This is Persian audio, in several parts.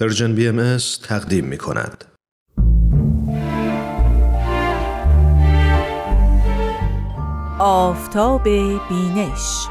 پرژن بی ام تقدیم می کند. آفتاب بینش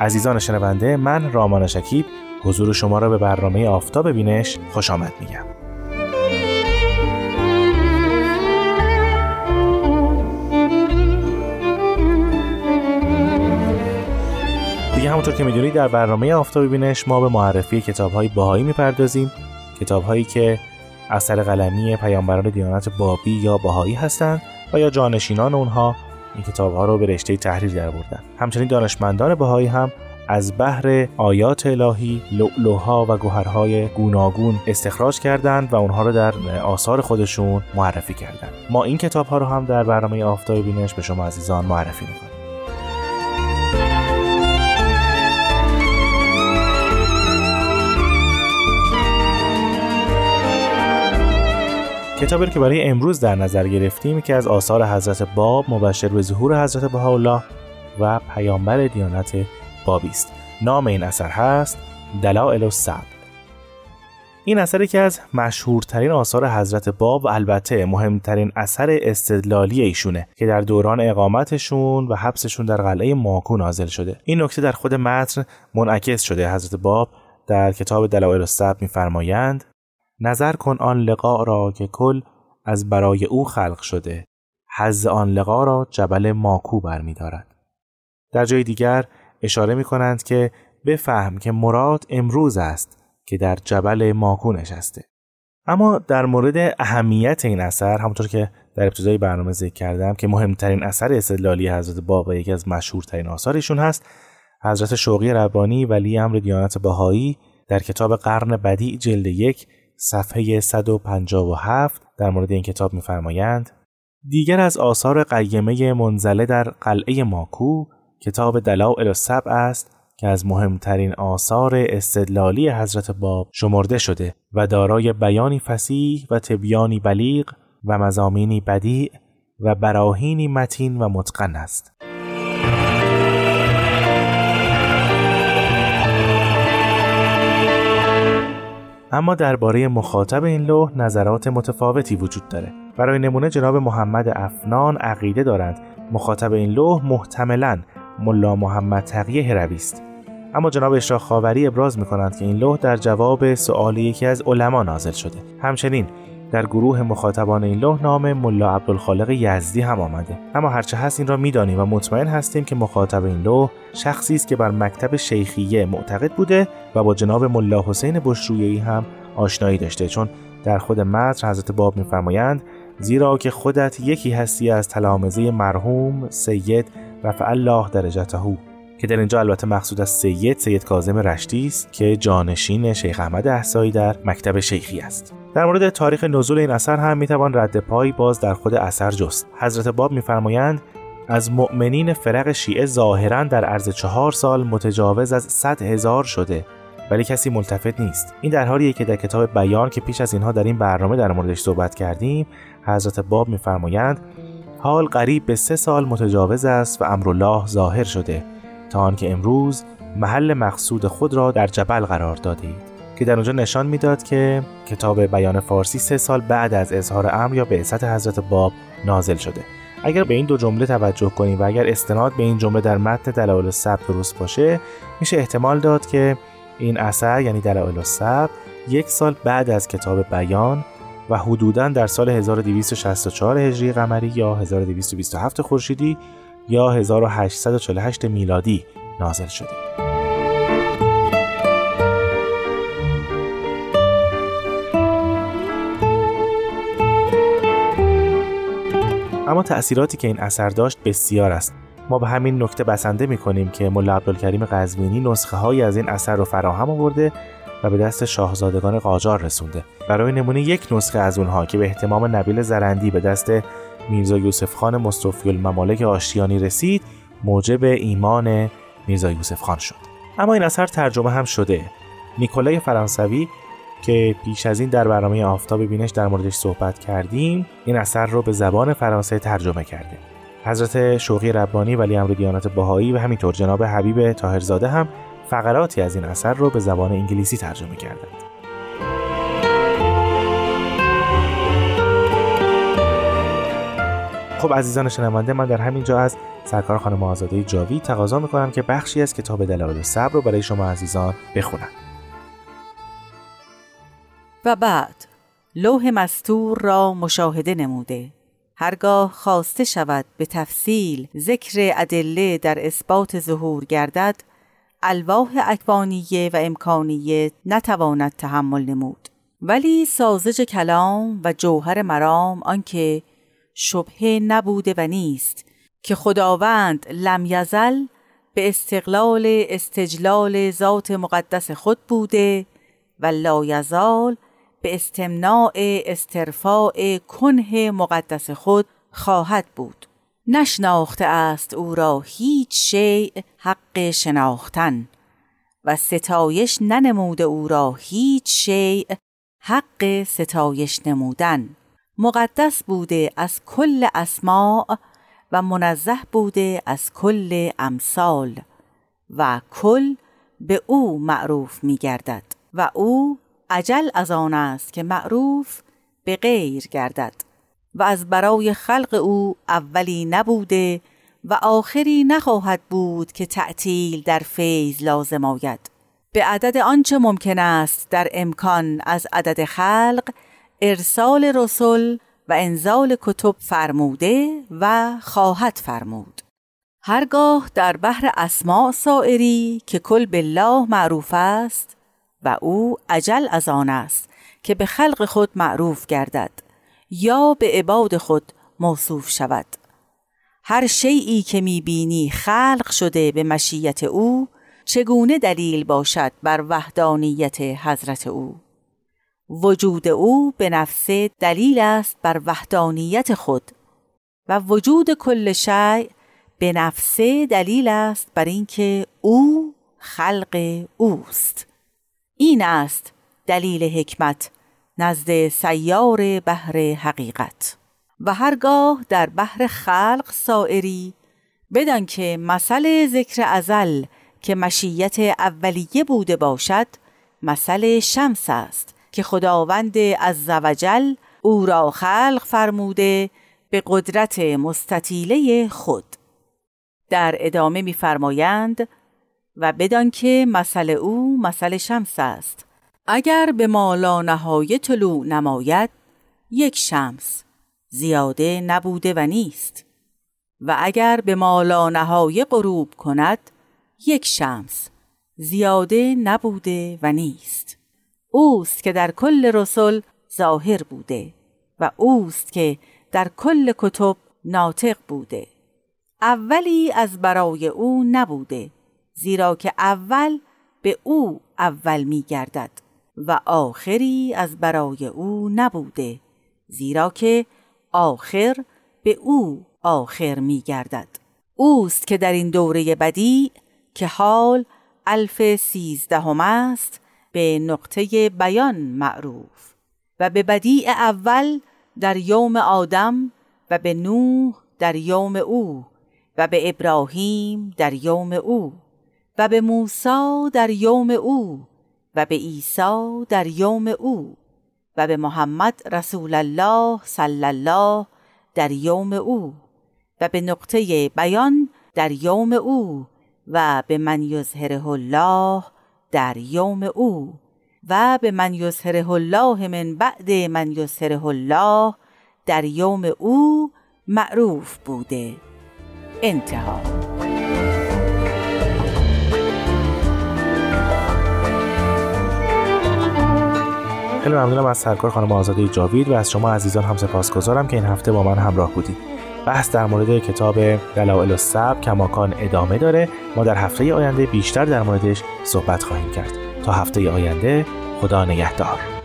عزیزان شنونده من رامان شکیب حضور شما را به برنامه آفتاب بینش خوش آمد میگم دیگه همونطور که می‌دونید در برنامه آفتاب بینش ما به معرفی کتاب های باهایی می‌پردازیم. کتاب هایی که اثر قلمی پیامبران دیانت بابی یا باهایی هستند و یا جانشینان اونها این کتاب ها رو به رشته تحریر در بردن همچنین دانشمندان باهایی هم از بحر آیات الهی لؤلؤها و گوهرهای گوناگون استخراج کردند و اونها رو در آثار خودشون معرفی کردند. ما این کتاب ها رو هم در برنامه آفتاب بینش به شما عزیزان معرفی می‌کنیم. کتابی که برای امروز در نظر گرفتیم که از آثار حضرت باب مبشر به ظهور حضرت بهاءالله و پیامبر دیانت بابی است. نام این اثر هست دلائل الصبر این اثر که از مشهورترین آثار حضرت باب و البته مهمترین اثر استدلالی ایشونه که در دوران اقامتشون و حبسشون در قلعه ماکو نازل شده. این نکته در خود متن منعکس شده. حضرت باب در کتاب دلائل الصبر میفرمایند نظر کن آن لقا را که کل از برای او خلق شده. حز آن لقا را جبل ماکو برمیدارد. در جای دیگر اشاره می کنند که بفهم که مراد امروز است که در جبل ماکو نشسته. اما در مورد اهمیت این اثر همونطور که در ابتدای برنامه ذکر کردم که مهمترین اثر استدلالی حضرت باب یکی از مشهورترین آثارشون هست حضرت شوقی ربانی ولی امر دیانت بهایی در کتاب قرن بدی جلد یک صفحه 157 در مورد این کتاب می‌فرمایند دیگر از آثار قیمه منزله در قلعه ماکو کتاب دلائل السبع است که از مهمترین آثار استدلالی حضرت باب شمرده شده و دارای بیانی فسیح و تبیانی بلیغ و مزامینی بدیع و براهینی متین و متقن است. اما درباره مخاطب این لوح نظرات متفاوتی وجود داره. برای نمونه جناب محمد افنان عقیده دارند مخاطب این لوح محتملا ملا محمد تقیه هروی است. اما جناب اشراق خاوری ابراز می کنند که این لوح در جواب سؤال یکی از علما نازل شده. همچنین در گروه مخاطبان این لوح نام ملا عبدالخالق یزدی هم آمده. اما هرچه هست این را می‌دانیم و مطمئن هستیم که مخاطب این لوح شخصی است که بر مکتب شیخیه معتقد بوده و با جناب ملا حسین بشرویی هم آشنایی داشته. چون در خود متن حضرت باب میفرمایند زیرا که خودت یکی هستی از تلامزه مرحوم سید رفع الله درجته. که در اینجا البته مقصود از سید سید کاظم رشتی است که جانشین شیخ احمد احسایی در مکتب شیخی است. در مورد تاریخ نزول این اثر هم می‌توان رد پای باز در خود اثر جست. حضرت باب میفرمایند از مؤمنین فرق شیعه ظاهرا در عرض چهار سال متجاوز از صد هزار شده ولی کسی ملتفت نیست. این در حالیه که در کتاب بیان که پیش از اینها در این برنامه در موردش صحبت کردیم حضرت باب میفرمایند حال قریب به سه سال متجاوز است و امرالله ظاهر شده. تا آنکه امروز محل مقصود خود را در جبل قرار داده اید که در اونجا نشان می‌داد که کتاب بیان فارسی سه سال بعد از اظهار امر یا بعثت حضرت باب نازل شده. اگر به این دو جمله توجه کنیم و اگر استناد به این جمله در متن دلایل السبت درست باشه میشه احتمال داد که این اثر یعنی دلایل السبت یک سال بعد از کتاب بیان و حدوداً در سال 1264 هجری قمری یا 1227 خورشیدی یا 1848 میلادی نازل شده. اما تأثیراتی که این اثر داشت بسیار است ما به همین نکته بسنده می کنیم که ملا عبدالکریم قزوینی نسخه هایی از این اثر رو فراهم آورده و به دست شاهزادگان قاجار رسونده برای نمونه یک نسخه از اونها که به احتمام نبیل زرندی به دست میرزا یوسف خان مصطفی الممالک آشتیانی رسید موجب ایمان میرزا یوسف خان شد. اما این اثر ترجمه هم شده. نیکولای فرانسوی که پیش از این در برنامه آفتاب بینش در موردش صحبت کردیم این اثر رو به زبان فرانسه ترجمه کرده. حضرت شوقی ربانی ولی امر دیانت بهایی و همینطور جناب حبیب تاهرزاده هم فقراتی از این اثر رو به زبان انگلیسی ترجمه کردند. خب عزیزان شنونده من در همین جا از سرکار خانم آزاده جاوی تقاضا می‌کنم که بخشی از کتاب دلایل صبر رو برای شما عزیزان بخونم. و بعد لوح مستور را مشاهده نموده. هرگاه خواسته شود به تفصیل ذکر ادله در اثبات ظهور گردد الواح اکوانیه و امکانیه نتواند تحمل نمود. ولی سازج کلام و جوهر مرام آنکه شبهه نبوده و نیست که خداوند لم یزل به استقلال استجلال ذات مقدس خود بوده و لا یزال به استمناع استرفاع کنه مقدس خود خواهد بود. نشناخته است او را هیچ شیء حق شناختن و ستایش ننموده او را هیچ شیء حق ستایش نمودن. مقدس بوده از کل اسماع و منزه بوده از کل امثال و کل به او معروف می گردد و او عجل از آن است که معروف به غیر گردد و از برای خلق او اولی نبوده و آخری نخواهد بود که تعطیل در فیض لازم آید. به عدد آنچه ممکن است در امکان از عدد خلق ارسال رسول و انزال کتب فرموده و خواهد فرمود. هرگاه در بحر اسماع سائری که کل بالله معروف است و او عجل از آن است که به خلق خود معروف گردد یا به عباد خود موصوف شود. هر شیعی که می‌بینی خلق شده به مشیت او چگونه دلیل باشد بر وحدانیت حضرت او؟ وجود او به نفسه دلیل است بر وحدانیت خود و وجود کل شیء به نفسه دلیل است بر اینکه او خلق اوست. این است دلیل حکمت نزد سیار بحر حقیقت. و هرگاه در بحر خلق سائری بدان که مسئله ذکر ازل که مشیت اولیه بوده باشد مسئله شمس است. که خداوند عزوجل او را خلق فرموده به قدرت مستطیله خود. در ادامه می‌فرمایند و بدان که مسئله او مسئله شمس است. اگر به مالا نهای طلوع نماید یک شمس زیاده نبوده و نیست. و اگر به مالا نهای غروب کند یک شمس زیاده نبوده و نیست. اوست که در کل رسول ظاهر بوده و اوست که در کل کتب ناطق بوده. اولی از برای او نبوده زیرا که اول به او اول می گردد و آخری از برای او نبوده زیرا که آخر به او آخر می گردد اوست که در این دوره بدی که حال الف سیزدهم است به نقطه بیان معروف و به بدیع اول در یوم آدم و به نوح در یوم او و به ابراهیم در یوم او و به موسی در یوم او و به عیسی در یوم او و به محمد رسول الله صلی الله در یوم او و به نقطه بیان در یوم او و به من یظهره الله در یوم او و به من یظهره الله من بعد من یظهره الله در یوم او معروف بوده. انتها. خیلی ممنونم از سرکار خانم آزاده جاوید و از شما عزیزان هم سپاسگزارم که این هفته با من همراه بودید. بحث در مورد کتاب دلائل السب کماکان ادامه داره. ما در هفته آینده بیشتر در موردش صحبت خواهیم کرد. تا هفته آینده خدا نگهدار.